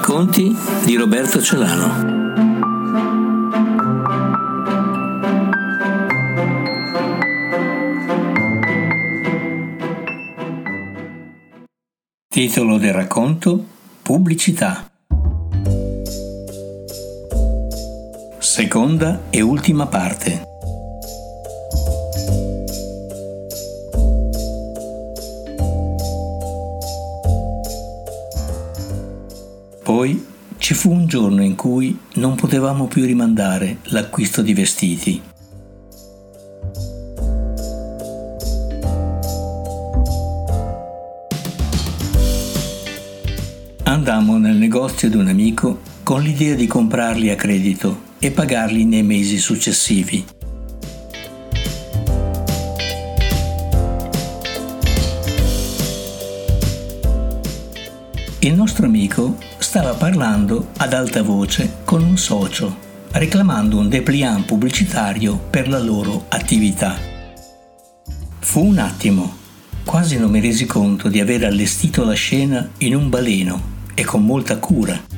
Racconti di Roberto Celano. Titolo del racconto Pubblicità. Seconda e ultima parte. Fu un giorno in cui non potevamo più rimandare l'acquisto di vestiti. Andammo nel negozio di un amico con l'idea di comprarli a credito e pagarli nei mesi successivi. Nostro amico stava parlando ad alta voce con un socio, reclamando un dépliant pubblicitario per la loro attività. Fu un attimo, quasi non mi resi conto di aver allestito la scena in un baleno e con molta cura.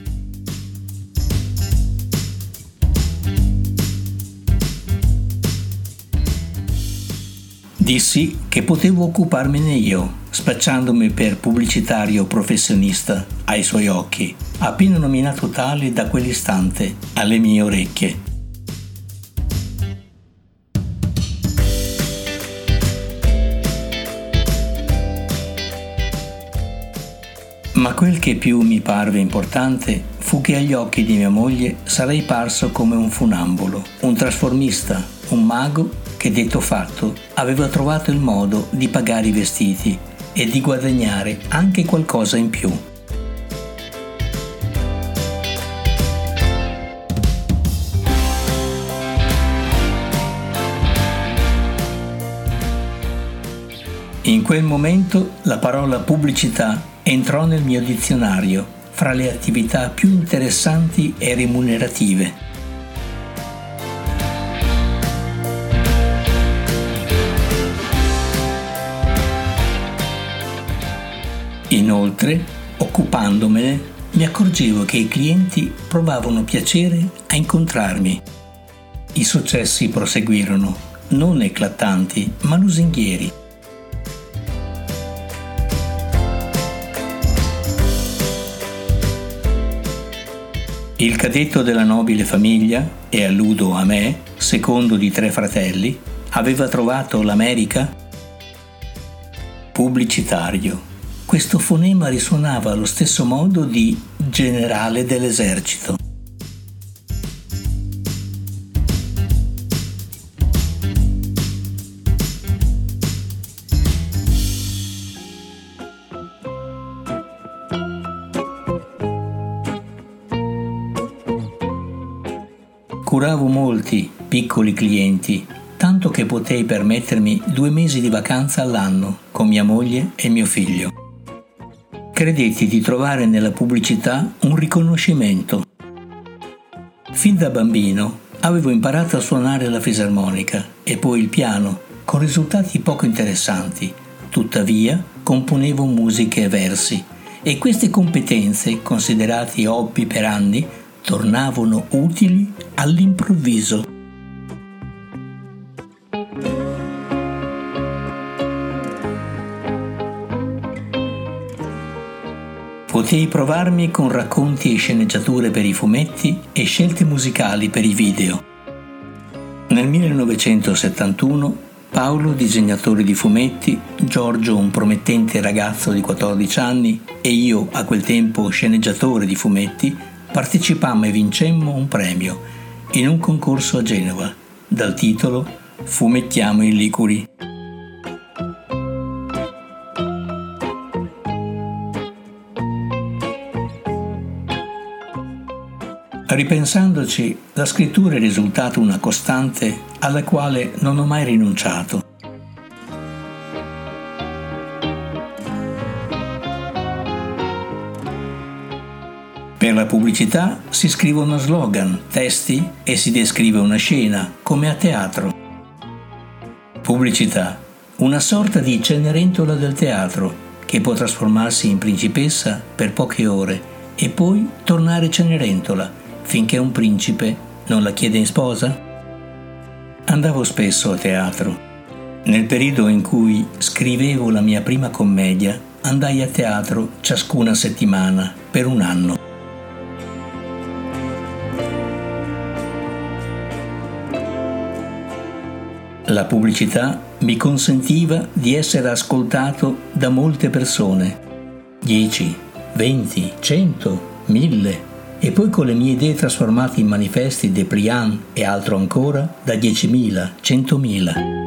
Dissi che potevo occuparmene io, spacciandomi per pubblicitario professionista ai suoi occhi, appena nominato tale da quell'istante alle mie orecchie. Ma quel che più mi parve importante fu che agli occhi di mia moglie sarei parso come un funambolo, un trasformista, un mago che detto fatto aveva trovato il modo di pagare i vestiti e di guadagnare anche qualcosa in più. In quel momento la parola pubblicità entrò nel mio dizionario fra le attività più interessanti e remunerative. Inoltre, occupandomene, mi accorgevo che i clienti provavano piacere a incontrarmi. I successi proseguirono, non eclatanti, ma lusinghieri. Il cadetto della nobile famiglia, e alludo a me, secondo di tre fratelli, aveva trovato l'America pubblicitario questo fonema risuonava allo stesso modo di generale dell'esercito. Curavo molti piccoli clienti, tanto che potei permettermi due mesi di vacanza all'anno con mia moglie e mio figlio credetti di trovare nella pubblicità un riconoscimento. Fin da bambino avevo imparato a suonare la fisarmonica e poi il piano, con risultati poco interessanti. Tuttavia, componevo musiche e versi e queste competenze, considerate hobby per anni, tornavano utili all'improvviso. Potei provarmi con racconti e sceneggiature per i fumetti e scelte musicali per i video. Nel 1971 Paolo, disegnatore di fumetti, Giorgio, un promettente ragazzo di 14 anni, e io, a quel tempo sceneggiatore di fumetti, partecipammo e vincemmo un premio in un concorso a Genova dal titolo Fumettiamo i Liguri. Ripensandoci, la scrittura è risultata una costante alla quale non ho mai rinunciato. Per la pubblicità si scrivono slogan, testi e si descrive una scena, come a teatro. Pubblicità, una sorta di cenerentola del teatro che può trasformarsi in principessa per poche ore e poi tornare Cenerentola finché un principe non la chiede in sposa? Andavo spesso a teatro. Nel periodo in cui scrivevo la mia prima commedia, andai a teatro ciascuna settimana per un anno. La pubblicità mi consentiva di essere ascoltato da molte persone, 10, 20, 100, 1000, e poi con le mie idee trasformate in manifesti Depliant e altro ancora da 10.000, 100.000.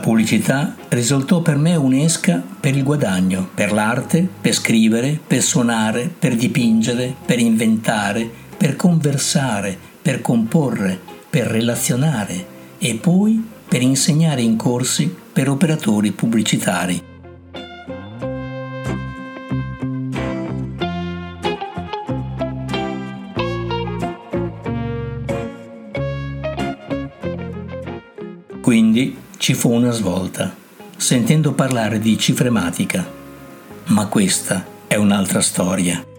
pubblicità risultò per me un'esca per il guadagno, per l'arte, per scrivere, per suonare, per dipingere, per inventare, per conversare, per comporre, per relazionare e poi per insegnare in corsi per operatori pubblicitari. Quindi ci fu una svolta, sentendo parlare di cifrematica. Ma questa è un'altra storia.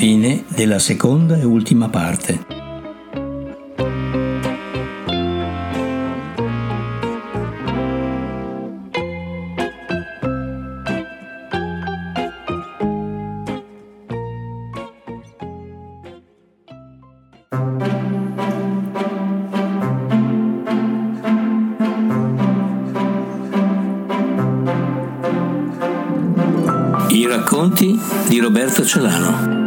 Fine della seconda e ultima parte. I racconti di Roberto Celano.